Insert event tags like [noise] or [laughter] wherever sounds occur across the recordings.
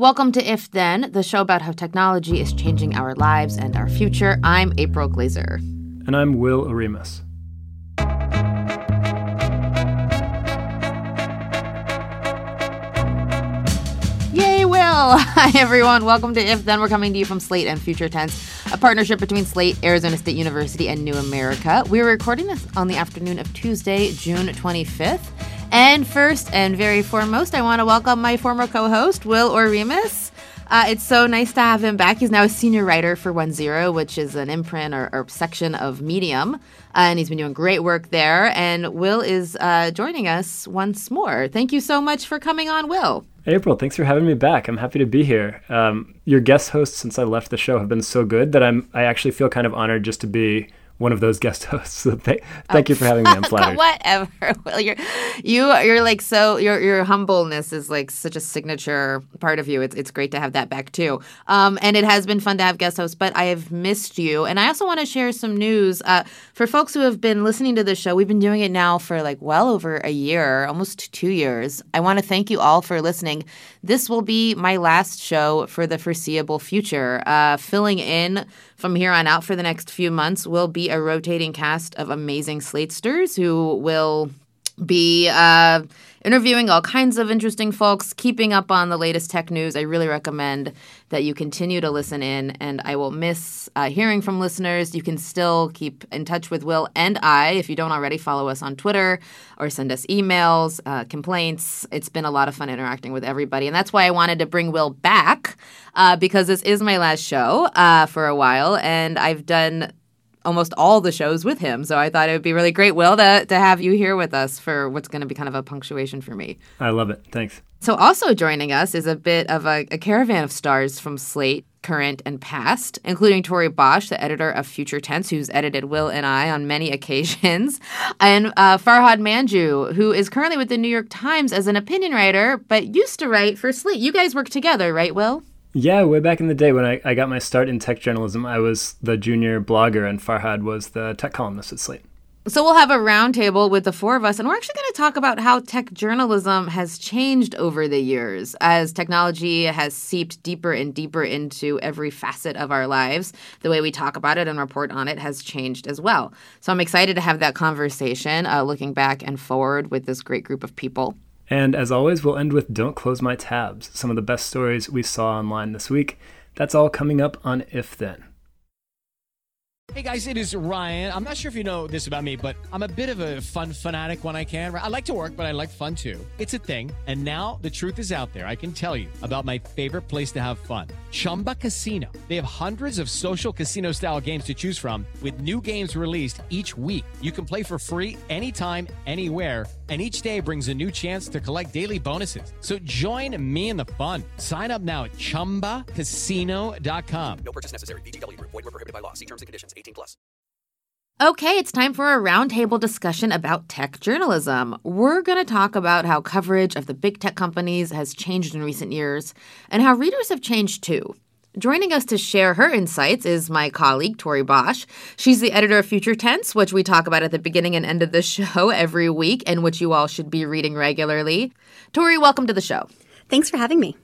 Welcome to If Then, the show about how technology is changing our lives and our future. I'm April Glaser. And I'm Will Oremus. Yay, Will! [laughs] Hi, everyone. Welcome to If Then. We're coming to you from Slate and Future Tense, a partnership between Slate, Arizona State University, and New America. We're recording this on the afternoon of Tuesday, June 25th. And first and very foremost, I want to welcome my former co host, Will Oremus. Uh, it's so nice to have him back. He's now a senior writer for OneZero, which is an imprint or, or section of Medium. Uh, and he's been doing great work there. And Will is uh, joining us once more. Thank you so much for coming on, Will. April, thanks for having me back. I'm happy to be here. Um, your guest hosts since I left the show have been so good that I'm I actually feel kind of honored just to be one of those guest [laughs] hosts. So th- thank oh, you for having me. I'm [laughs] flattered. Whatever. [laughs] Well, you're you you're like so your your humbleness is like such a signature part of you. It's it's great to have that back too. Um, and it has been fun to have guest hosts, but I have missed you. And I also want to share some news uh, for folks who have been listening to the show. We've been doing it now for like well over a year, almost two years. I want to thank you all for listening. This will be my last show for the foreseeable future. Uh, filling in from here on out for the next few months will be a rotating cast of amazing Slatesters who will be uh, interviewing all kinds of interesting folks, keeping up on the latest tech news. I really recommend that you continue to listen in, and I will miss uh, hearing from listeners. You can still keep in touch with Will and I if you don't already follow us on Twitter or send us emails, uh, complaints. It's been a lot of fun interacting with everybody, and that's why I wanted to bring Will back uh, because this is my last show uh, for a while, and I've done almost all the shows with him. So I thought it would be really great, Will, to, to have you here with us for what's going to be kind of a punctuation for me. I love it. Thanks. So also joining us is a bit of a, a caravan of stars from Slate, current and past, including Torie Bosch, the editor of Future Tense, who's edited Will and I on many [laughs] occasions, and uh, Farhad Manjoo, who is currently with the New York Times as an opinion writer, but used to write for Slate. You guys work together, right, Will? Yeah, way back in the day when I, I got my start in tech journalism, I was the junior blogger and Farhad was the tech columnist at Slate. So we'll have a roundtable with the four of us, and we're actually going to talk about how tech journalism has changed over the years as technology has seeped deeper and deeper into every facet of our lives. The way we talk about it and report on it has changed as well. So I'm excited to have that conversation, uh, looking back and forward with this great group of people. And as always, we'll end with Don't Close My Tabs, some of the best stories we saw online this week. That's all coming up on If Then. Hey guys, it is Ryan. I'm not sure if you know this about me, but I'm a bit of a fun fanatic when I can. I like to work, but I like fun too. It's a thing. And now the truth is out there. I can tell you about my favorite place to have fun Chumba Casino. They have hundreds of social casino style games to choose from, with new games released each week. You can play for free anytime, anywhere and each day brings a new chance to collect daily bonuses. So join me in the fun. Sign up now at ChumbaCasino.com. No purchase necessary. VGW. Void were prohibited by law. See terms and conditions. 18 plus. Okay, it's time for a roundtable discussion about tech journalism. We're going to talk about how coverage of the big tech companies has changed in recent years and how readers have changed too. Joining us to share her insights is my colleague, Torie Bosch. She's the editor of Future Tense, which we talk about at the beginning and end of the [laughs] show every week, and which you all should be reading regularly. Torie, welcome to the show. Thanks for having me.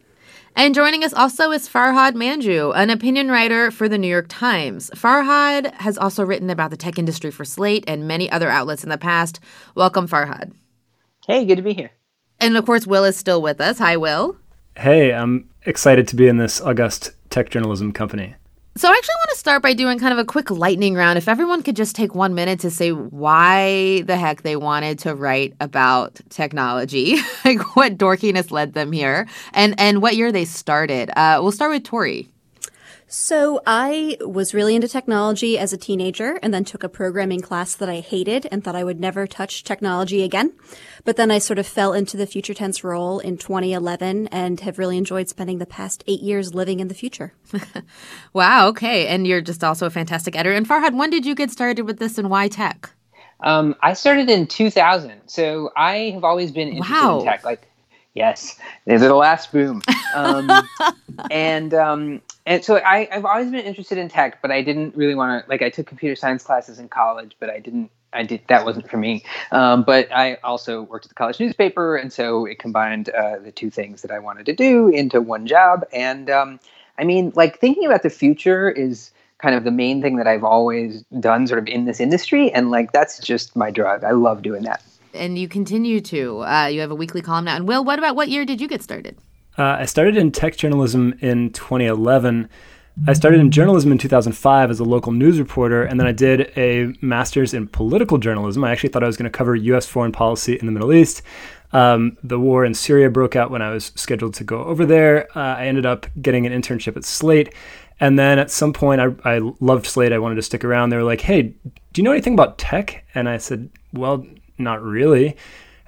And joining us also is Farhad Manjoo, an opinion writer for the New York Times. Farhad has also written about the tech industry for Slate and many other outlets in the past. Welcome, Farhad. Hey, good to be here. And of course, Will is still with us. Hi, Will. Hey, I'm excited to be in this august tech journalism company. So I actually want to start by doing kind of a quick lightning round. If everyone could just take one minute to say why the heck they wanted to write about technology, [laughs] like what dorkiness led them here, and and what year they started. Uh, we'll start with Torie. So I was really into technology as a teenager and then took a programming class that I hated and thought I would never touch technology again. But then I sort of fell into the future tense role in 2011 and have really enjoyed spending the past eight years living in the future. [laughs] wow. Okay. And you're just also a fantastic editor. And Farhad, when did you get started with this and why tech? Um, I started in 2000. So I have always been interested wow. in tech. Like, yes, there's [laughs] the last boom. Um, [laughs] and um, and so I, I've always been interested in tech, but I didn't really want to like I took computer science classes in college, but I didn't I did that wasn't for me. Um, but I also worked at the college newspaper, and so it combined uh, the two things that I wanted to do into one job. And um, I mean, like thinking about the future is kind of the main thing that I've always done, sort of in this industry, and like that's just my drug. I love doing that. And you continue to. Uh, you have a weekly column now. And Will, what about what year did you get started? Uh, I started in tech journalism in 2011. I started in journalism in 2005 as a local news reporter, and then I did a master's in political journalism. I actually thought I was going to cover U.S. foreign policy in the Middle East. Um, the war in Syria broke out when I was scheduled to go over there. Uh, I ended up getting an internship at Slate. And then at some point, I, I loved Slate. I wanted to stick around. They were like, hey, do you know anything about tech? And I said, well, not really.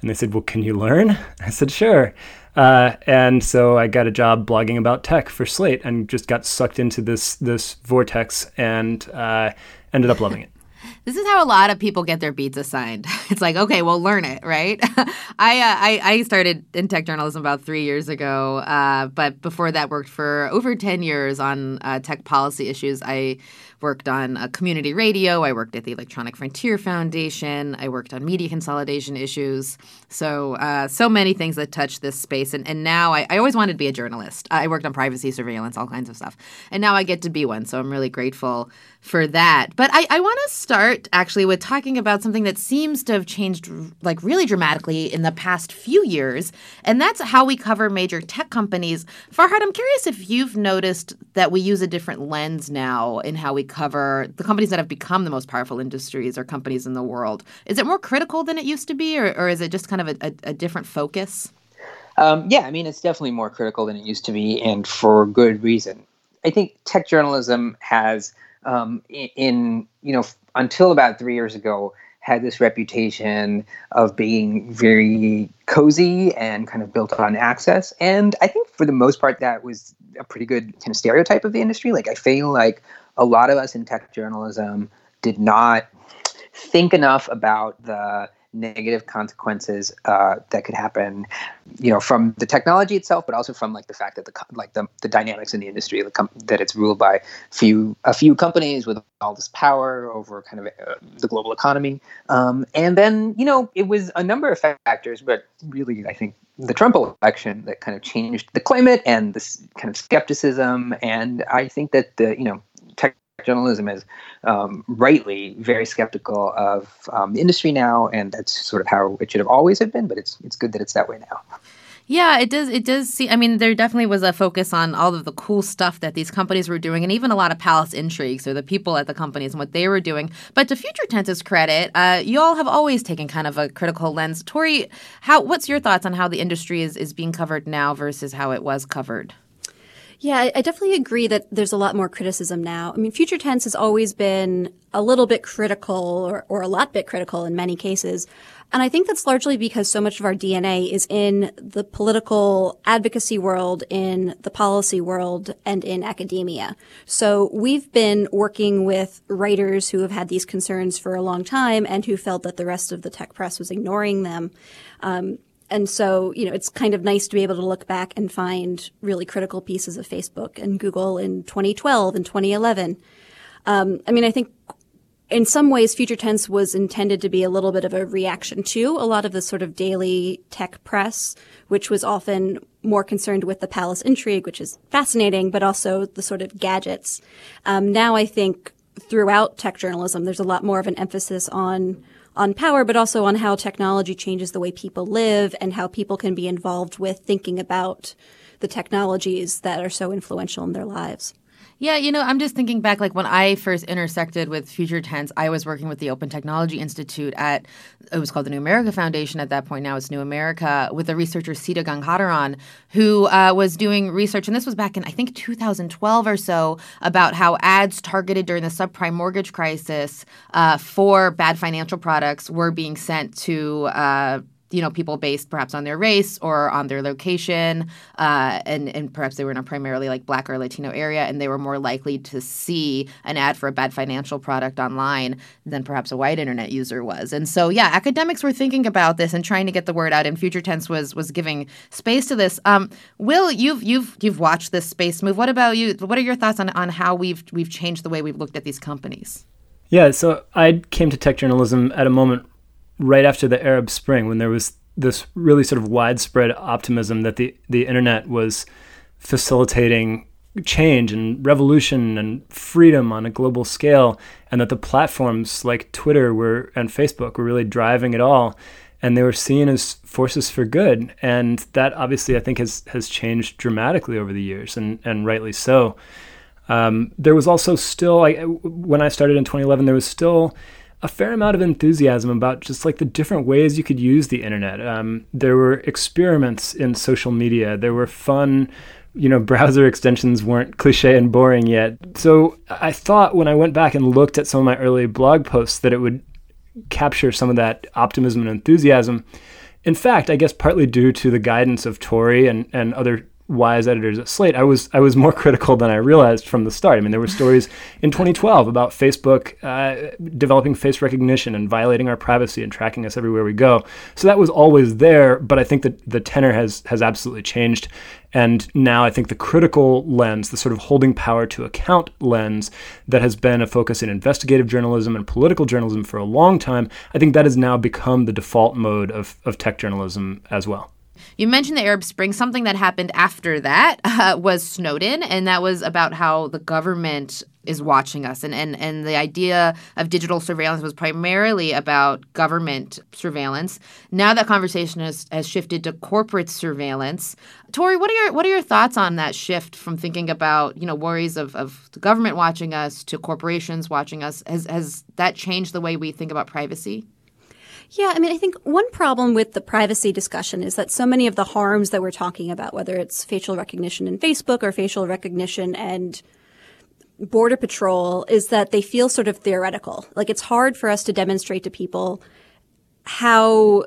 And they said, well, can you learn? [laughs] I said, sure. Uh, and so I got a job blogging about tech for Slate, and just got sucked into this this vortex, and uh, ended up loving it. [laughs] This is how a lot of people get their beats assigned. [laughs] It's like, okay, well, learn it, right? [laughs] I, uh, I, I started in tech journalism about three years ago, uh, but before that, worked for over ten years on uh, tech policy issues. I worked on a community radio. I worked at the Electronic Frontier Foundation. I worked on media consolidation issues. So, uh, so many things that touch this space. And, and now I, I always wanted to be a journalist. I worked on privacy surveillance, all kinds of stuff. And now I get to be one. So I'm really grateful for that. But I, I want to start actually with talking about something that seems to have changed like really dramatically in the past few years, and that's how we cover major tech companies. Farhad, I'm curious if you've noticed that we use a different lens now in how we cover the companies that have become the most powerful industries or companies in the world. Is it more critical than it used to be, or, or is it just kind of a, a, a different focus? Um, yeah, I mean, it's definitely more critical than it used to be, and for good reason. I think tech journalism has um, in, you know until about three years ago had this reputation of being very cozy and kind of built on access. And I think for the most part, that was a pretty good kind of stereotype of the industry. Like I feel like a lot of us in tech journalism did not think enough about the negative consequences uh, that could happen, you know, from the technology itself, but also from like the fact that the like the, the dynamics in the industry, that it's ruled by few a few companies with all this power over kind of uh, the global economy, um, and then you know it was a number of factors, but really I think the Trump election that kind of changed the climate and this kind of skepticism, and I think that the you know tech journalism is um, rightly very skeptical of um, the industry now, and that's sort of how it should have always have been. But it's it's good that it's that way now. Yeah, it does. It does see. I mean, there definitely was a focus on all of the cool stuff that these companies were doing, and even a lot of palace intrigues or the people at the companies and what they were doing. But to Future Tense's credit, uh, you all have always taken kind of a critical lens. Torie, how? What's your thoughts on how the industry is is being covered now versus how it was covered? Yeah, I definitely agree that there's a lot more criticism now. I mean, future tense has always been a little bit critical or, or a lot bit critical in many cases. And I think that's largely because so much of our DNA is in the political advocacy world, in the policy world, and in academia. So we've been working with writers who have had these concerns for a long time and who felt that the rest of the tech press was ignoring them. Um, and so, you know, it's kind of nice to be able to look back and find really critical pieces of Facebook and Google in 2012 and 2011. Um, I mean, I think in some ways, Future Tense was intended to be a little bit of a reaction to a lot of the sort of daily tech press, which was often more concerned with the palace intrigue, which is fascinating, but also the sort of gadgets. Um, now I think throughout tech journalism, there's a lot more of an emphasis on on power, but also on how technology changes the way people live and how people can be involved with thinking about the technologies that are so influential in their lives. Yeah, you know, I'm just thinking back like when I first intersected with Future Tense, I was working with the Open Technology Institute at it was called the New America Foundation at that point. Now it's New America with the researcher Seeta Gangadharan, who uh, was doing research, and this was back in I think 2012 or so about how ads targeted during the subprime mortgage crisis uh, for bad financial products were being sent to. Uh, you know people based perhaps on their race or on their location uh, and and perhaps they were in a primarily like black or latino area and they were more likely to see an ad for a bad financial product online than perhaps a white internet user was. And so yeah academics were thinking about this and trying to get the word out and future tense was was giving space to this. Um, will you've you've you've watched this space move. What about you? What are your thoughts on on how we've we've changed the way we've looked at these companies? Yeah, so I came to tech journalism at a moment right after the Arab Spring when there was this really sort of widespread optimism that the, the internet was facilitating change and revolution and freedom on a global scale, and that the platforms like Twitter were and Facebook were really driving it all, and they were seen as forces for good. And that obviously, I think, has has changed dramatically over the years, and and rightly so. Um, there was also still, I, when I started in 2011, there was still a fair amount of enthusiasm about just like the different ways you could use the internet. Um, there were experiments in social media. There were fun, you know, [laughs] browser extensions weren't cliche and boring yet. So I thought when I went back and looked at some of my early blog posts that it would capture some of that optimism and enthusiasm. In fact, I guess partly due to the guidance of Torie and, and other wise editors at Slate, I was I was more [laughs] critical than I realized from the start. I mean, there were stories in 2012 about Facebook uh, developing face recognition and violating our privacy and tracking us everywhere we go. So that was always there, but I think that the tenor has has absolutely changed. And now I think the critical lens, the sort of holding power to account lens that has been a focus in investigative journalism and political journalism for a long time, I think that has now become the default mode of, of tech journalism as well. You mentioned the Arab Spring. Something that happened after that [laughs] uh, was Snowden, and that was about how the government is watching us. And, and, and the idea of digital surveillance was primarily about government surveillance. Now that conversation has, has shifted to corporate surveillance. Torie, what are your what are your thoughts on that shift from thinking about, you know, worries of, of the government watching us to corporations watching us? Has has that changed the way we think about privacy? Yeah, I mean, I think one problem with the privacy discussion is that so many of the harms that we're talking about, whether it's facial recognition in Facebook or facial recognition and Border Patrol, is that they feel sort of theoretical. Like it's hard for us to demonstrate to people how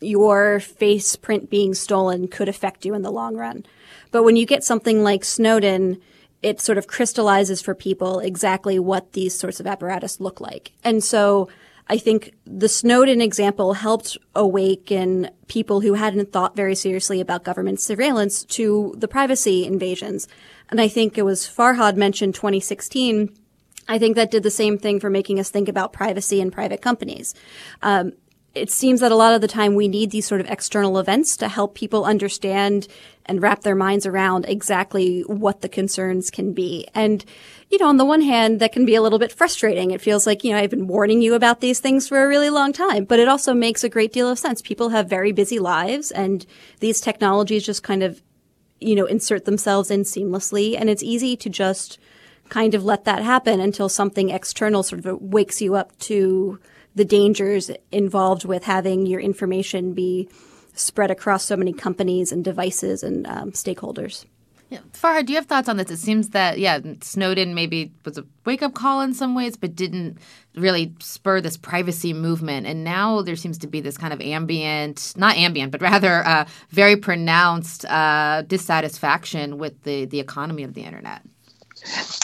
your face print being stolen could affect you in the long run. But when you get something like Snowden, it sort of crystallizes for people exactly what these sorts of apparatus look like. And so I think the Snowden example helped awaken people who hadn't thought very seriously about government surveillance to the privacy invasions. And I think it was Farhad mentioned 2016. I think that did the same thing for making us think about privacy in private companies. Um, it seems that a lot of the time we need these sort of external events to help people understand and wrap their minds around exactly what the concerns can be. And, you know, on the one hand, that can be a little bit frustrating. It feels like, you know, I've been warning you about these things for a really long time, but it also makes a great deal of sense. People have very busy lives and these technologies just kind of, you know, insert themselves in seamlessly. And it's easy to just kind of let that happen until something external sort of wakes you up to the dangers involved with having your information be spread across so many companies and devices and um, stakeholders. Yeah. Farhad, do you have thoughts on this? It seems that, yeah, Snowden maybe was a wake up call in some ways, but didn't really spur this privacy movement. And now there seems to be this kind of ambient, not ambient, but rather uh, very pronounced uh, dissatisfaction with the, the economy of the internet.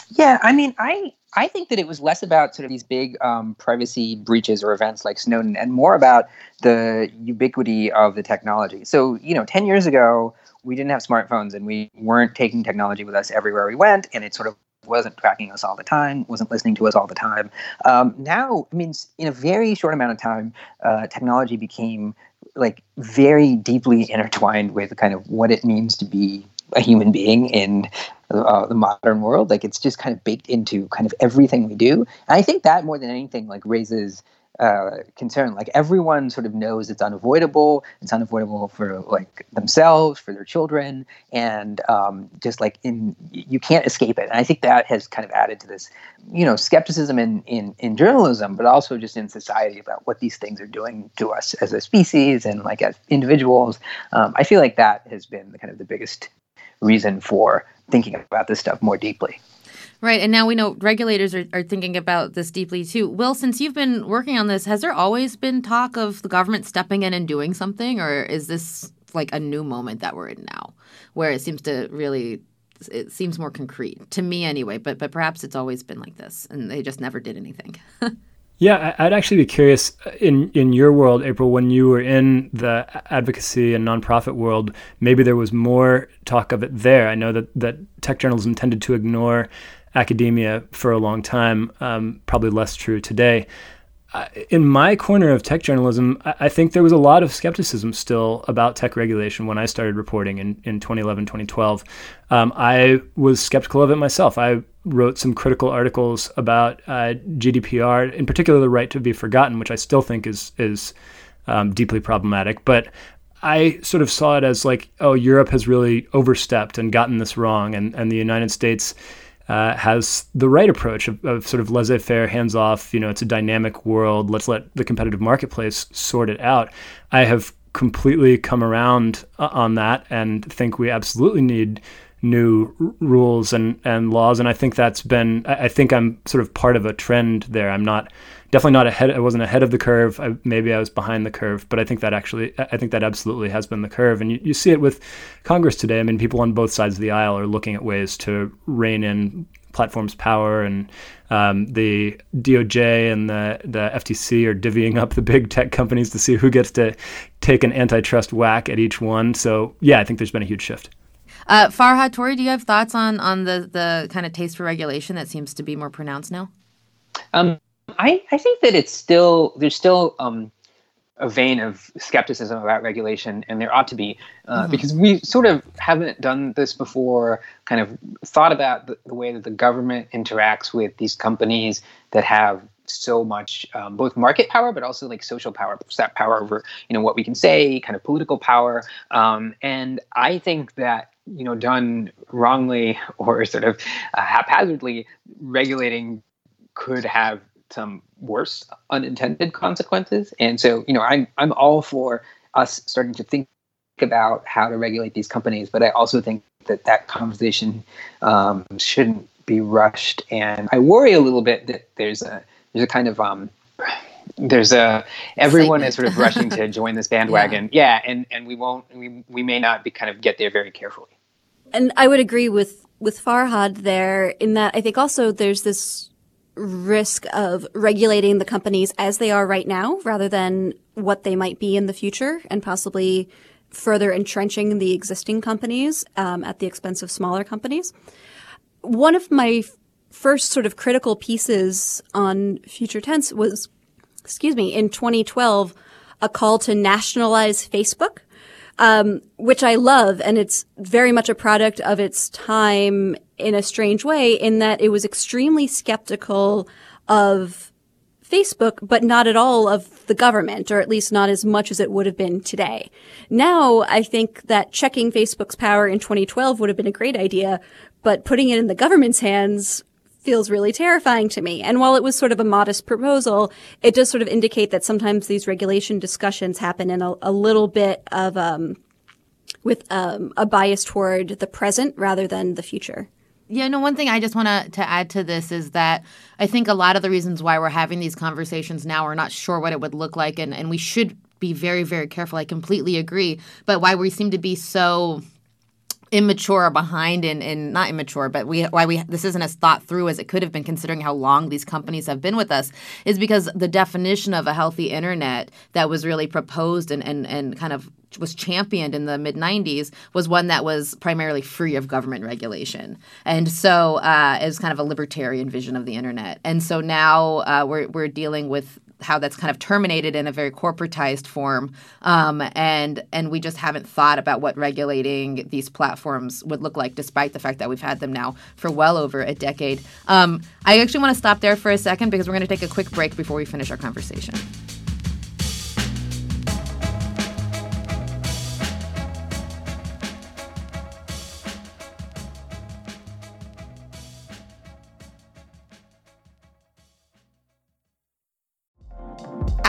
Yeah, I mean, I I think that it was less about sort of these big um, privacy breaches or events like Snowden, and more about the ubiquity of the technology. So, you know, ten years ago, we didn't have smartphones, and we weren't taking technology with us everywhere we went, and it sort of wasn't tracking us all the time, wasn't listening to us all the time. Um, now, I mean, in a very short amount of time, uh, technology became like very deeply intertwined with kind of what it means to be a human being in uh, the modern world. Like it's just kind of baked into kind of everything we do. And I think that more than anything, like raises uh, concern. Like everyone sort of knows it's unavoidable. It's unavoidable for like themselves, for their children, and um, just like in you can't escape it. And I think that has kind of added to this, you know, skepticism in in in journalism, but also just in society about what these things are doing to us as a species and like as individuals. Um, I feel like that has been kind of the biggest reason for thinking about this stuff more deeply. Right. And now we know regulators are, are thinking about this deeply too. Will, since you've been working on this, has there always been talk of the government stepping in and doing something? Or is this like a new moment that we're in now where it seems to really it seems more concrete to me anyway but but perhaps it's always been like this and they just never did anything [laughs] Yeah, I'd actually be curious uh, in in your world, April, when you were in the advocacy and nonprofit world, maybe there was more talk of it there. I know that that tech journalism tended to ignore academia for a long time, um, probably less true today. In my corner of tech journalism, I, think there was a lot of skepticism still about tech regulation when I started reporting in, in 2011, 2012. Um, I was skeptical of it myself. I wrote some critical articles about uh, GDPR, in particular the right to be forgotten, which I still think is is um, deeply problematic. But I sort of saw it as like, oh, Europe has really overstepped and gotten this wrong, and and the United States uh, has the right approach of, of sort of laissez-faire, hands-off. You know, it's a dynamic world. Let's let the competitive marketplace sort it out. I have completely come around uh, on that and think we absolutely need new r- rules and, and laws. And I think that's been, I, I think I'm sort of part of a trend there. I'm not definitely not ahead. I wasn't ahead of the curve. I, maybe I was behind the curve, but I think that actually, I think that absolutely has been the curve. And you, you see it with Congress today. I mean, people on both sides of the aisle are looking at ways to rein in platforms' power, and um, the DOJ and the the FTC are divvying up the big tech companies to see who gets to take an antitrust whack at each one. So yeah, I think there's been a huge shift. Uh, Farhad Torie, do you have thoughts on on the the kind of taste for regulation that seems to be more pronounced now? Um, I, I think that it's still there's still um, a vein of skepticism about regulation, and there ought to be uh, mm-hmm. because we sort of haven't done this before. Kind of thought about the, the, way that the government interacts with these companies that have so much um, both market power, but also like social power, that power over you know what we can say, kind of political power. Um, and I think that you know done wrongly or sort of uh, haphazardly, regulating could have some worse unintended consequences. And so, you know, I'm I'm all for us starting to think about how to regulate these companies, but I also think that that conversation um, shouldn't be rushed. And I worry a little bit that there's a there's a kind of um, there's a everyone is sort of rushing to join this [laughs] bandwagon. Yeah. yeah, and and we won't we we may not be kind of get there very carefully. And I would agree with with Farhad there in that I think also there's this risk of regulating the companies as they are right now rather than what they might be in the future and possibly further entrenching the existing companies um, at the expense of smaller companies. One of my first sort of critical pieces on future tense was, excuse me, in 2012, a call to nationalize Facebook um, which I love, and it's very much a product of its time in a strange way, in that it was extremely skeptical of Facebook, but not at all of the government, or at least not as much as it would have been today. Now, I think that checking Facebook's power in 2012 would have been a great idea, but putting it in the government's hands feels really terrifying to me. And while it was sort of a modest proposal, it does sort of indicate that sometimes these regulation discussions happen in a, a little bit of um, with um, a bias toward the present rather than the future. Yeah, no, one thing I just want to to add to this is that I think a lot of the reasons why we're having these conversations now, we're not sure what it would look like, and, and we should be very, very careful. I completely agree. But why we seem to be so immature behind and in not immature, but we why we this isn't as thought through as it could have been considering how long these companies have been with us is because the definition of a healthy internet that was really proposed and and, and kind of was championed in the mid 90s was one that was primarily free of government regulation. And so uh, it was kind of a libertarian vision of the internet. And so now uh, we're, we're dealing with how that's kind of terminated in a very corporatized form, um, and and we just haven't thought about what regulating these platforms would look like, despite the fact that we've had them now for well over a decade. Um, I actually want to stop there for a second because we're going to take a quick break before we finish our conversation.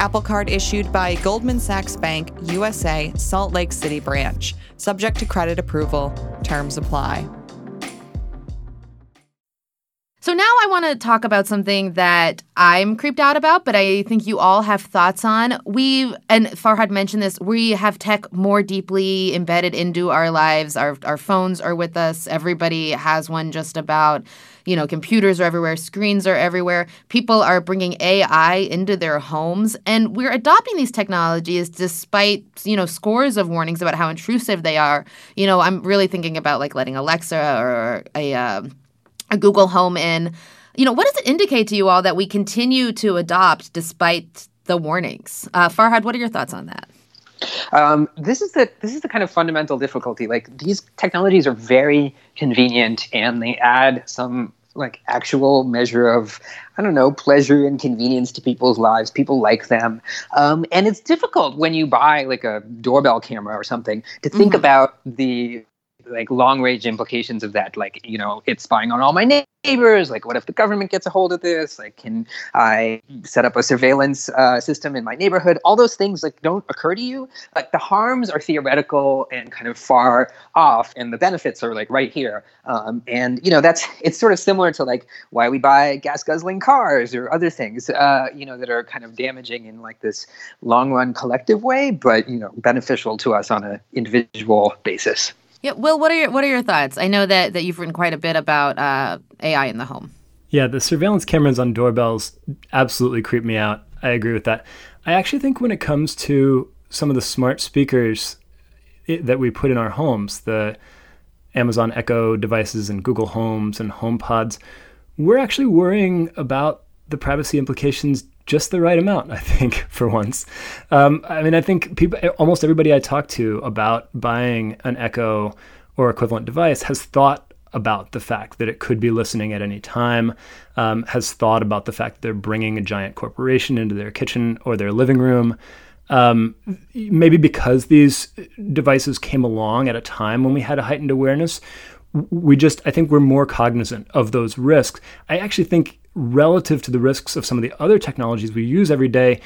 Apple Card issued by Goldman Sachs Bank, USA, Salt Lake City branch. Subject to credit approval. Terms apply. So now I want to talk about something that I'm creeped out about, but I think you all have thoughts on. We and Farhad mentioned this. We have tech more deeply embedded into our lives. Our our phones are with us. Everybody has one just about. You know, computers are everywhere, screens are everywhere. People are bringing AI into their homes, and we're adopting these technologies despite you know scores of warnings about how intrusive they are. You know, I'm really thinking about like letting Alexa or a uh, a Google Home in. You know, what does it indicate to you all that we continue to adopt despite the warnings? Uh, Farhad, what are your thoughts on that? Um, this is the this is the kind of fundamental difficulty. Like these technologies are very convenient, and they add some like actual measure of I don't know pleasure and convenience to people's lives. People like them, um, and it's difficult when you buy like a doorbell camera or something to think mm-hmm. about the like long range implications of that like you know it's spying on all my neighbors like what if the government gets a hold of this? Like can i set up a surveillance uh, system in my neighborhood? All those things like don't occur to you like the harms are theoretical and kind of far off and the benefits are like right here. Um, and you know that's it's sort of similar to like why we buy gas guzzling cars or other things uh, you know that are kind of damaging in like this long run collective way but you know beneficial to us on an individual basis yeah, Will, what are your what are your thoughts? I know that that you've written quite a bit about uh, AI in the home. Yeah, the surveillance cameras on doorbells absolutely creep me out. I agree with that. I actually think when it comes to some of the smart speakers that we put in our homes, the Amazon Echo devices and Google Homes and HomePods, we're actually worrying about the privacy implications just the right amount, I think, [laughs] for once. Um, I mean, I think people, almost everybody I talk to about buying an Echo or equivalent device has thought about the fact that it could be listening at any time, um, has thought about the fact that they're bringing a giant corporation into their kitchen or their living room. Um, maybe because these devices came along at a time when we had a heightened awareness, we just, I think we're more cognizant of those risks. I actually think relative to the risks of some of the other technologies we use every day,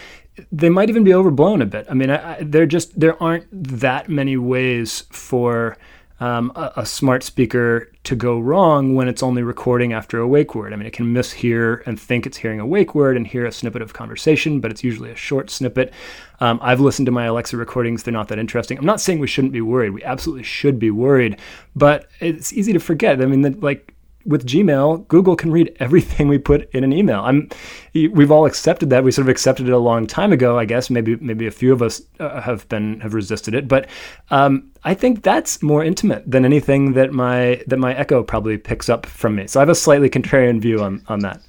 they might even be overblown a bit. I mean, I, I, there just there aren't that many ways for um, a, a, smart speaker to go wrong when it's only recording after a wake word. I mean, it can mishear and think it's hearing a wake word and hear a snippet of conversation, but it's usually a short snippet. Um, I've listened to my Alexa recordings; they're not that interesting. I'm not saying we shouldn't be worried. We absolutely should be worried, but it's easy to forget. I mean, the, like with Gmail, Google can read everything we put in an email. I'm, we've all accepted that. We sort of accepted it a long time ago, I guess. Maybe maybe a few of us uh, have been have resisted it, but um, I think that's more intimate than anything that my that my Echo probably picks up from me. So I have a slightly contrarian view on on that.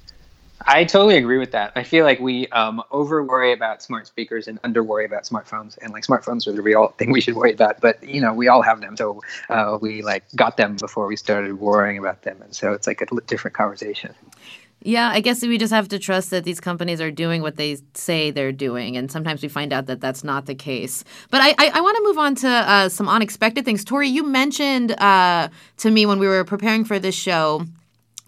I totally agree with that. I feel like we um, over worry about smart speakers and under worry about smartphones, and like smartphones are the real thing we should worry about. But you know, we all have them, so uh, we like got them before we started worrying about them, and so it's like a different conversation. Yeah, I guess we just have to trust that these companies are doing what they say they're doing, and sometimes we find out that that's not the case. But I, I, I want to move on to uh, some unexpected things. Torie, you mentioned uh, to me when we were preparing for this show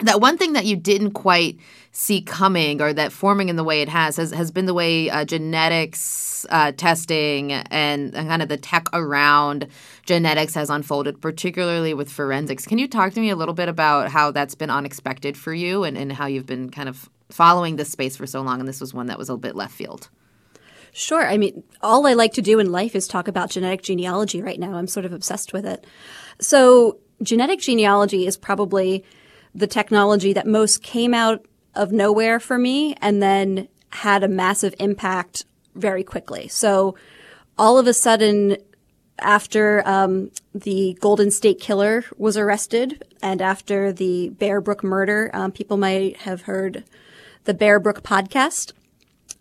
that one thing that you didn't quite see coming or that forming in the way it has has, has been the way uh, genetics uh, testing and, and, kind of the tech around genetics has unfolded, particularly with forensics. Can you talk to me a little bit about how that's been unexpected for you and, and how you've been kind of following this space for so long? And this was one that was a bit left field. Sure. I mean, all I like to do in life is talk about genetic genealogy right now. I'm sort of obsessed with it. So, genetic genealogy is probably the technology that most came out of nowhere for me and then had a massive impact very quickly. So all of a sudden, after um, the Golden State Killer was arrested and after the Bear Brook murder, um, people might have heard the Bear Brook podcast.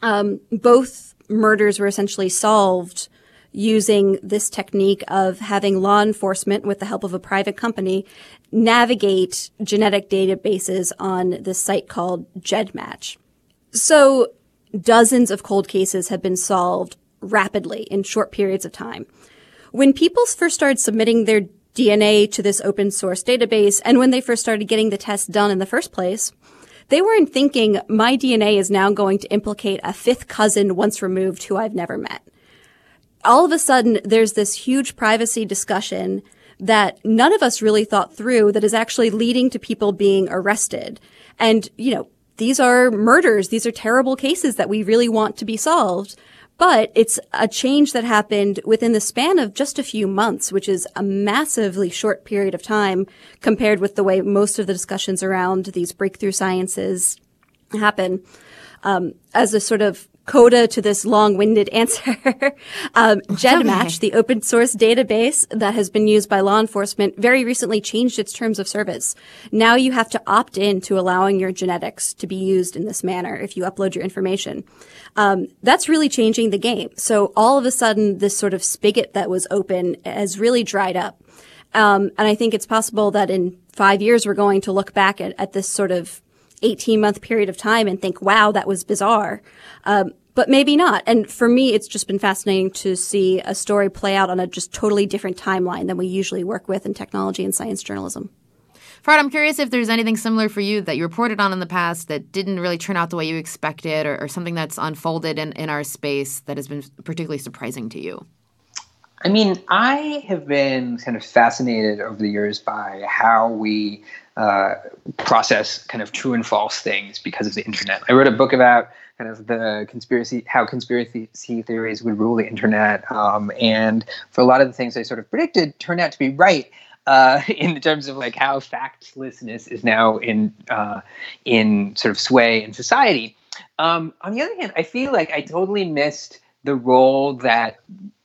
Um, both murders were essentially solved using this technique of having law enforcement, with the help of a private company, navigate genetic databases on this site called GEDmatch. So dozens of cold cases have been solved rapidly in short periods of time. When people first started submitting their DNA to this open source database and when they first started getting the test done in the first place, they weren't thinking my DNA is now going to implicate a fifth cousin once removed who I've never met all of a sudden there's this huge privacy discussion that none of us really thought through that is actually leading to people being arrested. And, you know, these are murders. These are terrible cases that we really want to be solved. But it's a change that happened within the span of just a few months, which is a massively short period of time compared with the way most of the discussions around these breakthrough sciences happen. Um, as a sort of coda to this long-winded [laughs] answer. um, GEDmatch, okay. the open source database that has been used by law enforcement, very recently changed its terms of service. Now you have to opt in to allowing your genetics to be used in this manner if you upload your information. Um, that's really changing the game. So all of a sudden, this sort of spigot that was open has really dried up. Um, and I think it's possible that in five years, we're going to look back at, at this sort of 18 month period of time and think, wow, that was bizarre. Um, but maybe not. And for me, it's just been fascinating to see a story play out on a just totally different timeline than we usually work with in technology and science journalism. Farhad, I'm curious if there's anything similar for you that you reported on in the past that didn't really turn out the way you expected or, or something that's unfolded in, in our space that has been particularly surprising to you. I mean, I have been kind of fascinated over the years by how we uh, process kind of true and false things because of the internet. I wrote a book about kind of the conspiracy, how conspiracy theories would rule the internet, um, and for a lot of the things I sort of predicted turned out to be right. Uh, [laughs] in terms of like how factlessness is now in uh, in sort of sway in society. Um, on the other hand, I feel like I totally missed the role that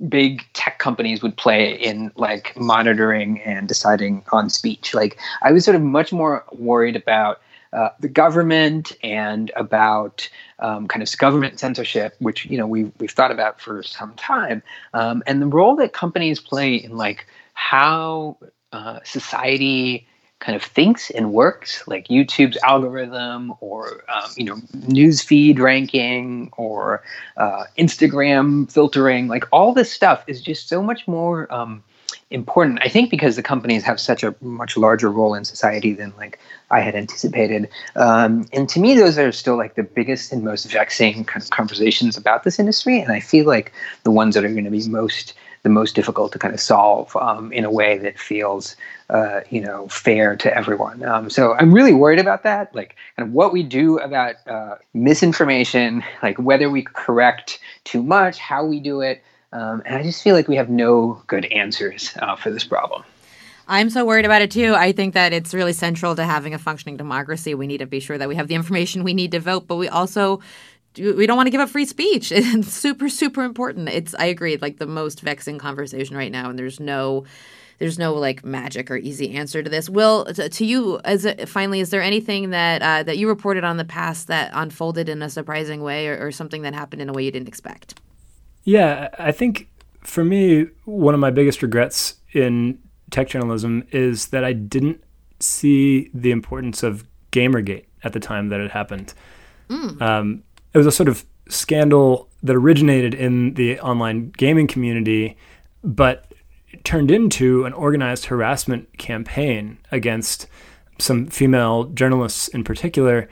big tech companies would play in like monitoring and deciding on speech. Like I was sort of much more worried about uh, the government and about um, kind of government censorship, which you know we we've thought about for some time, um, and the role that companies play in like how uh, society kind of thinks and works, like YouTube's algorithm or um, you know news feed ranking or uh, Instagram filtering, like all this stuff is just so much more um, important. I think because the companies have such a much larger role in society than like I had anticipated. Um, and to me, those are still like the biggest and most vexing kind of conversations about this industry. And I feel like the ones that are going to be most the most difficult to kind of solve um, in a way that feels, uh, you know, fair to everyone. Um, so I'm really worried about that, like kind of what we do about uh, misinformation, [laughs] like whether we correct too much, how we do it, um, and I just feel like we have no good answers uh, for this problem. I'm so worried about it too. I think that it's really central to having a functioning democracy. We need to be sure that we have the information we need to vote, but we also we don't want to give up free speech. [laughs] It's super, super important. It's I agree, like the most vexing conversation right now, and there's no there's no like magic or easy answer to this. Will, to, you, as a, finally, is there anything that uh, that you reported on the past that unfolded in a surprising way, or, or something that happened in a way you didn't expect? Yeah, I think for me, one of my biggest regrets in tech journalism is that I didn't see the importance of Gamergate at the time that it happened. Mm. Um, it was a sort of scandal that originated in the online gaming community, but turned into an organized harassment campaign against some female journalists in particular.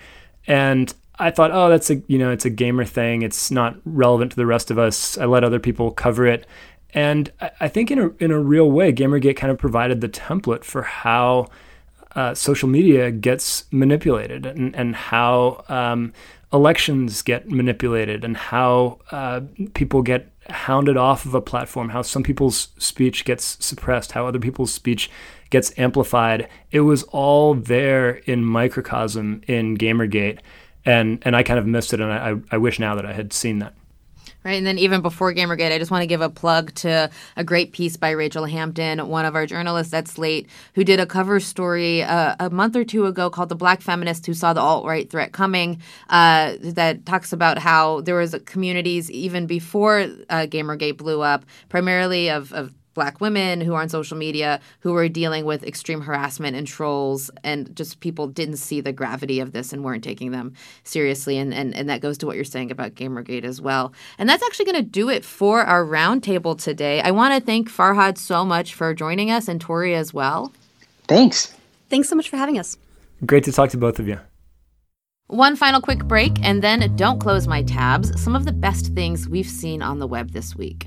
And I thought, oh, that's a you know, it's a gamer thing. It's not relevant to the rest of us. I let other people cover it. And I think in a in a real way, Gamergate kind of provided the template for how uh, social media gets manipulated and, and how um, elections get manipulated and how uh, people get hounded off of a platform, how some people's speech gets suppressed, how other people's speech gets amplified. It was all there in microcosm in Gamergate, and and I kind of missed it, and I, I wish now that I had seen that. Right. And then even before Gamergate, I just want to give a plug to a great piece by Rachel Hampton, one of our journalists at Slate, who did a cover story uh, a month or two ago called The Black Feminist Who Saw the Alt Right Threat Coming, uh, that talks about how there was communities even before uh, Gamergate blew up, primarily of, of black women who are on social media who were dealing with extreme harassment and trolls and just people didn't see the gravity of this and weren't taking them seriously. And and, and that goes to what you're saying about gamergate as well. And that's actually going to do it for our roundtable today. I want to thank farhad so much for joining us and torie as well. Thanks. Thanks so much for having us. Great to talk to both of you. One final quick break, and then don't close my tabs. Some of the best things we've seen on the web this week.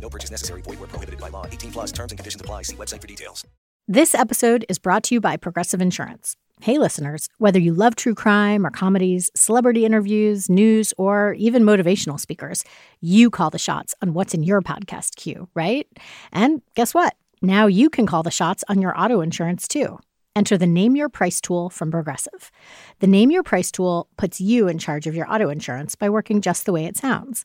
No purchase necessary. Void where prohibited by law. 18 plus terms and conditions apply. See website for details. This episode is brought to you by Progressive Insurance. Hey, listeners, whether you love true crime or comedies, celebrity interviews, news, or even motivational speakers, you call the shots on what's in your podcast queue, right? And guess what? Now you can call the shots on your auto insurance too. Enter the Name Your Price tool from Progressive. The Name Your Price tool puts you in charge of your auto insurance by working just the way it sounds.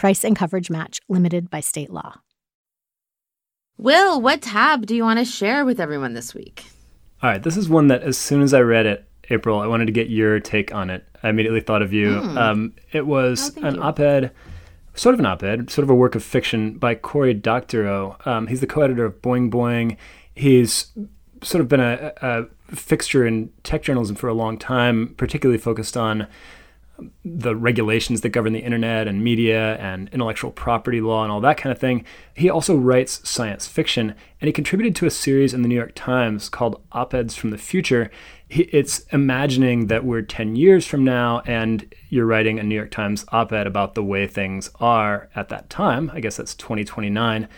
Price and coverage match limited by state law. Will, what tab do you want to share with everyone this week? All right, this is one that as soon as I read it, April, I wanted to get your take on it. I immediately thought of you. Mm. Um, it was Oh, an you. op-ed, sort of an op-ed, sort of a work of fiction by Cory Doctorow. Um, he's the co-editor of Boing Boing. He's sort of been a, a fixture in tech journalism for a long time, particularly focused on the regulations that govern the internet and media and intellectual property law and all that kind of thing. He also writes science fiction, and he contributed to a series in the New York Times called Op Eds from the Future. It's imagining that we're 10 years from now, and you're writing a New York Times op ed about the way things are at that time. I guess that's 2029.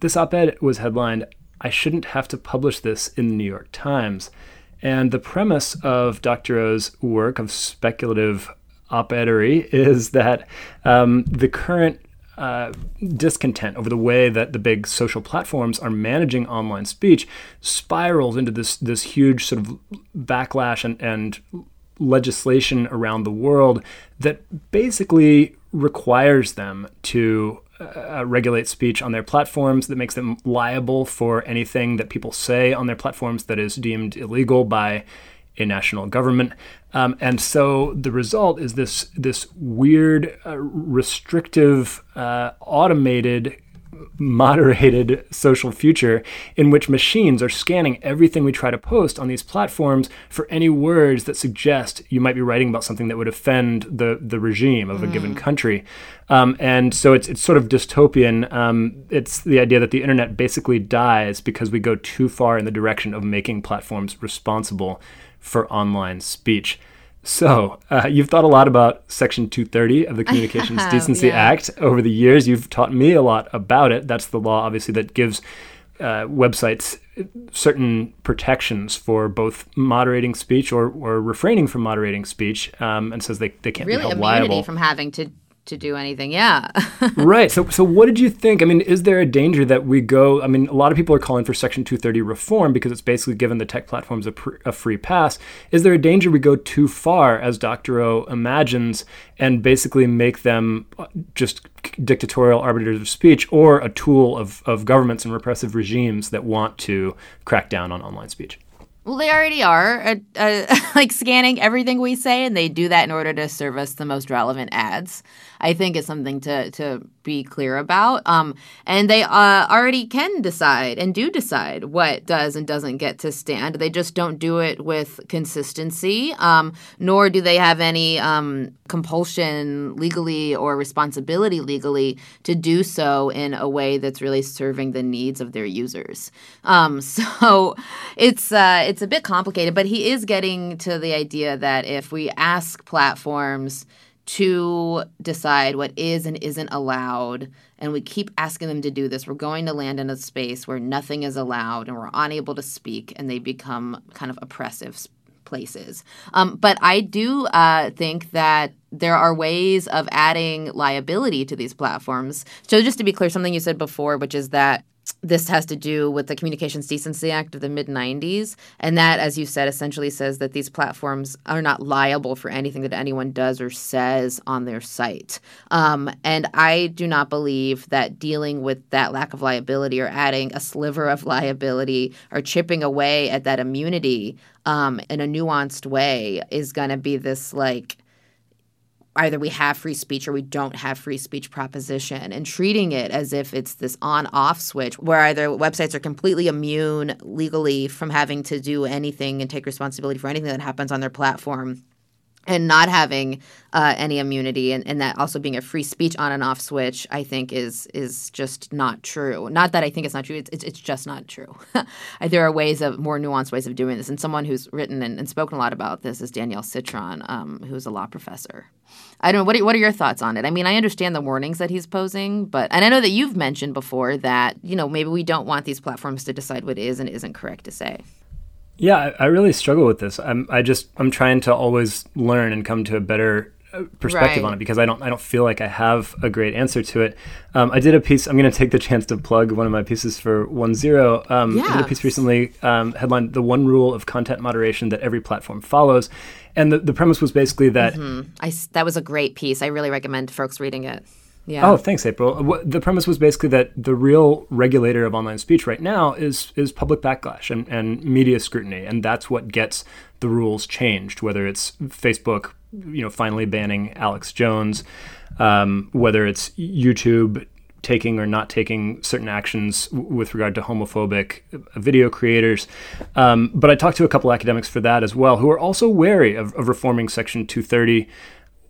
This op ed was headlined, I shouldn't have to publish this in the New York Times. And the premise of Doctorow's work of speculative op-edery is that um, the current uh, discontent over the way that the big social platforms are managing online speech spirals into this this huge sort of backlash and, and legislation around the world that basically requires them to uh, regulate speech on their platforms that makes them liable for anything that people say on their platforms that is deemed illegal by a national government. Um, and so the result is this this weird, uh, restrictive, uh, automated, moderated social future in which machines are scanning everything we try to post on these platforms for any words that suggest you might be writing about something that would offend the the regime of a given country. Um, and so it's it's sort of dystopian. Um, it's the idea that the internet basically dies because we go too far in the direction of making platforms responsible for online speech. So, uh, you've thought a lot about Section 230 of the [laughs] Communications have, Decency yeah. Act over the years. You've taught me a lot about it. That's the law, obviously, that gives uh, websites certain protections for both moderating speech or, or refraining from moderating speech um, and says they, they can't Really, be held immunity liable. from having to to do anything. Yeah. [laughs] right. So, so what did you think? I mean, is there a danger that we go? I mean, a lot of people are calling for Section 230 reform because it's basically given the tech platforms a, pr- a free pass. Is there a danger we go too far, as Doctorow imagines, and basically make them uh, just dictatorial arbiters of speech or a tool of, of governments and repressive regimes that want to crack down on online speech? Well, they already are uh, uh, [laughs] like scanning everything we say, and they do that in order to serve us the most relevant ads. I think is something to to be clear about. Um, and they uh, already can decide and do decide what does and doesn't get to stand. They just don't do it with consistency, um, nor do they have any um, compulsion legally or responsibility legally to do so in a way that's really serving the needs of their users. Um, [laughs] so it's uh, it's a bit complicated, but he is getting to the idea that if we ask platforms to decide what is and isn't allowed. And we keep asking them to do this. We're going to land in a space where nothing is allowed and we're unable to speak, and they become kind of oppressive places. Um, but I do uh, think that there are ways of adding liability to these platforms. So, just to be clear, something you said before, which is that this has to do with the Communications Decency Act of the mid 90s. And that, as you said, essentially says that these platforms are not liable for anything that anyone does or says on their site. Um, and I do not believe that dealing with that lack of liability or adding a sliver of liability or chipping away at that immunity um, in a nuanced way is going to be this like either we have free speech or we don't have free speech proposition and treating it as if it's this on off switch where either websites are completely immune legally from having to do anything and take responsibility for anything that happens on their platform and not having uh, any immunity and, and that also being a free speech on and off switch i think is is just not true. Not that i think it's not true it's, it's, it's just not true. [laughs] There are ways of more nuanced ways of doing this and someone who's written and, and spoken a lot about this is danielle citron um, who's a law professor. I don't know what are, what are your thoughts on it? I mean i understand the warnings that he's posing but and i know that you've mentioned before that you know maybe we don't want these platforms to decide what is and isn't correct to say yeah, I, I really struggle with this. I'm I just I'm trying to always learn and come to a better uh, perspective Right. on it because I don't I don't feel like I have a great answer to it. Um, I did a piece. I'm going to take the chance to plug one of my pieces for OneZero. Um, I did a piece recently um, headlined "The One Rule of Content Moderation That Every Platform Follows," and the, the premise was basically that I s that was a great piece i really recommend folks reading it yeah Oh, thanks, April. What, the premise was basically that the real regulator of online speech right now is is public backlash and, and media scrutiny, and that's what gets the rules changed. Whether it's Facebook, you know, finally banning Alex Jones, um, whether it's YouTube taking or not taking certain actions with regard to homophobic uh, video creators. Um, but I talked to a couple academics for that as well, who are also wary of, of reforming Section 230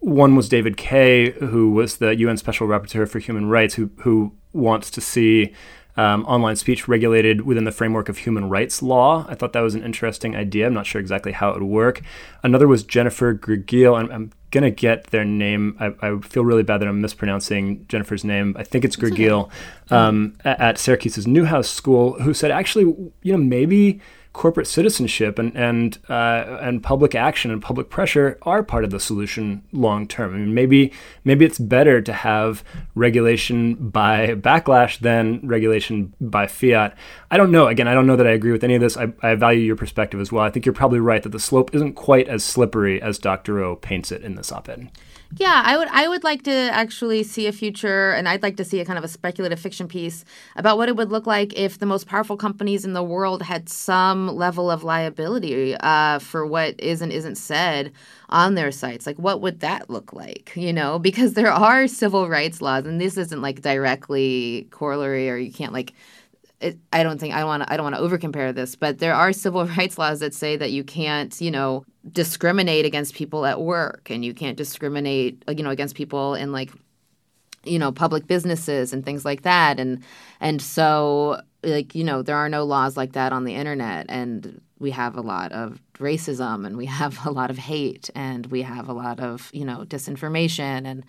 one was David Kaye, who was the UN Special Rapporteur for Human Rights, who who wants to see um, online speech regulated within the framework of human rights law. I thought that was an interesting idea. I'm not sure exactly how it would work. Another was Jennifer Grygiel. I'm, I'm gonna get their name. I, I feel really bad that I'm mispronouncing Jennifer's name. I think it's Grygiel um, at, at Syracuse's Newhouse School, who said actually, you know, maybe corporate citizenship and and uh, and public action and public pressure are part of the solution long term. I mean, maybe maybe it's better to have regulation by backlash than regulation by fiat. I don't know. Again, I don't know that I agree with any of this. I, I value your perspective as well. I think you're probably right that the slope isn't quite as slippery as Doctorow paints it in this op-ed. Yeah, I would I would like to actually see a future and I'd like to see a kind of a speculative fiction piece about what it would look like if the most powerful companies in the world had some level of liability uh, for what is and isn't said on their sites. Like what would that look like? You know, [laughs] because there are civil rights laws and this isn't like directly corollary or you can't like it, I don't think I want I don't want to overcompare this, but there are civil [laughs] rights laws that say that you can't, you know, discriminate against people at work and you can't discriminate, you know, against people in like you know public businesses and things like that and and so like you know there are no laws like that on the internet and we have a lot of racism and we [laughs] have a lot of hate and we have a lot of you know disinformation and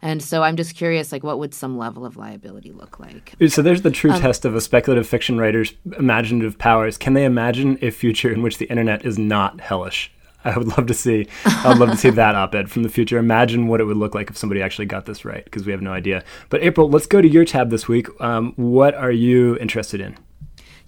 and so i'm just curious like what would some level of liability look like So there's the true um, test of a speculative fiction writer's imaginative powers. Can they imagine a future in which the internet is not hellish? I would love to see. I would love to see that op-ed from the future. Imagine what it would look like if somebody actually got this right, because we have no idea. But April, let's go to your tab this week. Um, what are you interested in?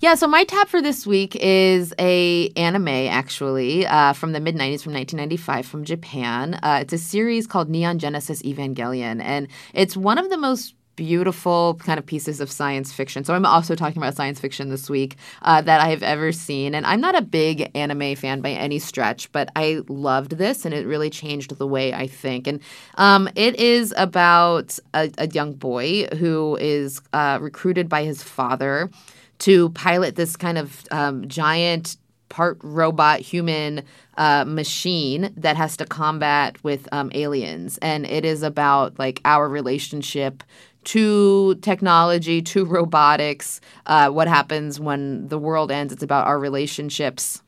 Yeah, so my tab for this week is a anime actually uh, from the mid '90s, from 1995, from Japan. Uh, it's a series called Neon Genesis Evangelion, and it's one of the most beautiful kind of pieces of science fiction. So I'm also talking about science fiction this week uh, that I've ever seen, and I'm not a big anime fan by any stretch, but I loved this, and it really changed the way I think. And um, it is about a, a young boy who is uh, recruited by his father to pilot this kind of um, giant part robot human uh, machine that has to combat with um, aliens and it is about like our relationship to technology to [laughs] robotics uh, what happens when the world ends it's about our relationships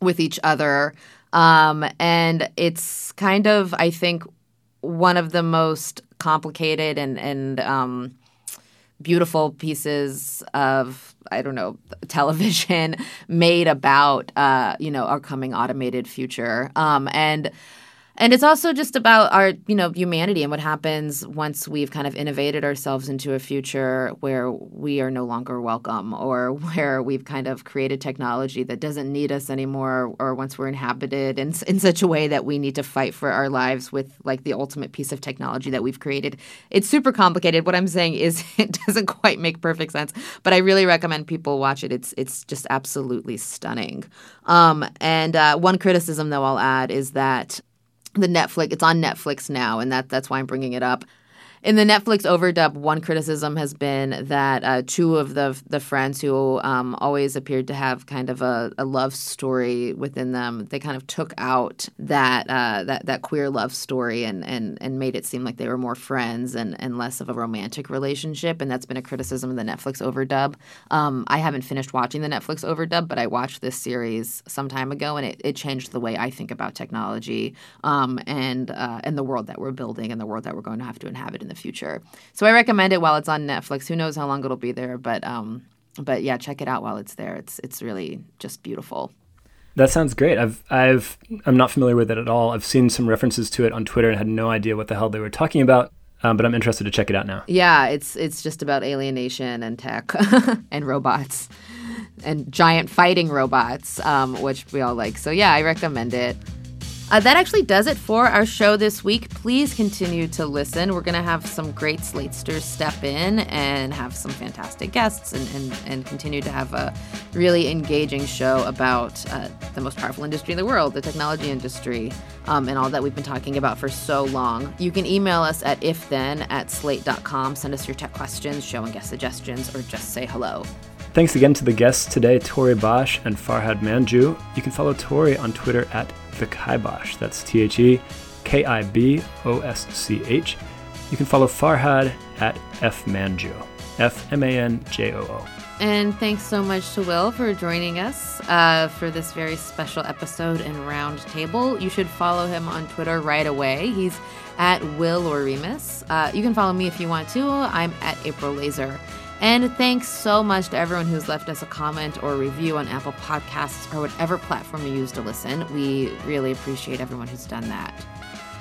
with each other um, and it's kind of i think one of the most complicated and and um, beautiful pieces of I don't know [laughs] television [laughs] made about uh, you know our coming automated future. Um, and and it's also just about our you know humanity and what happens once we've kind of innovated ourselves into a future where we are no longer welcome or [laughs] where we've kind of created technology that doesn't need us anymore or once we're inhabited in, in such a way that we need to fight for our lives with like the ultimate piece of technology that we've created. It's super complicated. What i'm saying is [laughs] it doesn't quite make perfect sense but i really recommend people watch it. It's it's just absolutely stunning. Um, and uh, one criticism though i'll add is that the Netflix. It's on Netflix now, and that that's why I'm bringing it up. In the Netflix overdub, one criticism has been that uh, two of the the friends who um, always appeared to have kind of a, a, love story within them, they kind of took out that uh, that that queer love story and, and and made it seem like they were more friends and, and less of a romantic relationship. And that's been a criticism of the Netflix overdub. Um, I haven't finished watching the Netflix overdub, but I watched this series some time ago, and it, it changed the way I think about technology um, and uh, and the world that we're building and the world that we're going to have to inhabit in the future. So I recommend it while it's on Netflix. Who knows how long it'll be there, but um, but yeah, check it out while it's there. It's it's really just beautiful. That sounds great. I've I've I'm not familiar with it at all. I've seen some references to it on Twitter and had no idea what the hell they were talking about. Um, but I'm interested to check it out now. Yeah, it's it's just about alienation and tech [laughs] and robots and giant fighting robots, um, which we all like. So yeah, I recommend it. Uh, that actually does it for our show this week. Please continue to listen. We're going to have some great Slatesters step in and have some fantastic guests and, and, and continue to have a really engaging show about uh, the most powerful industry in the world, the technology industry, um, and all that we've been talking about for so long. You can email us at ifthen at slate.com. Send us your tech questions, show and guest suggestions, or just say hello. Thanks again to the guests today, Torie Bosch and Farhad Manjoo. You can follow Torie on Twitter at the Kibosh. That's T H E K I B O S C H. You can follow Farhad at F Manjoo. F M A N J O O. And thanks so much to Will for joining us uh, for this very special episode and roundtable. You should follow him on Twitter right away. He's at WillOremus. Uh, you can follow me if you want to. I'm at April Laser. And thanks so much to everyone who's left us a comment or review on Apple Podcasts or whatever platform you use to listen. We really appreciate everyone who's done that.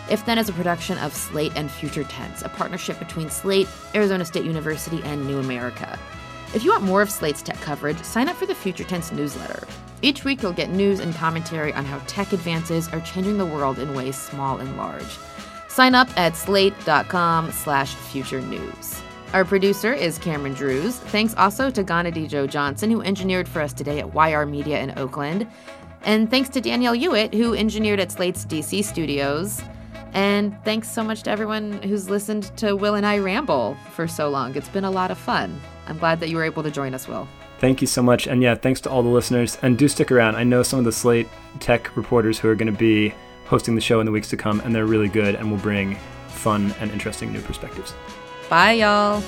If Then is a production of Slate and Future Tense, a partnership between Slate, Arizona State University, and New America. If you want more of Slate's tech coverage, sign up for the Future Tense newsletter. Each week you'll get news and commentary on how tech advances are changing the world in ways small and large. Sign up at slate.com slash future news. Our producer is Cameron Drews. Thanks also to Ganadi Joe Johnson, who engineered for us today at YR Media in Oakland. And thanks to Danielle Hewitt, who engineered at Slate's DC studios. And thanks so much to everyone who's listened to Will and I ramble for so long. It's been a lot of fun. I'm glad that you were able to join us, Will. Thank you so much. And yeah, thanks to all the listeners. And do stick around. I know some of the Slate tech reporters who are going to be hosting the show in the weeks to come, and they're really good and will bring fun and interesting new perspectives. Bye, y'all.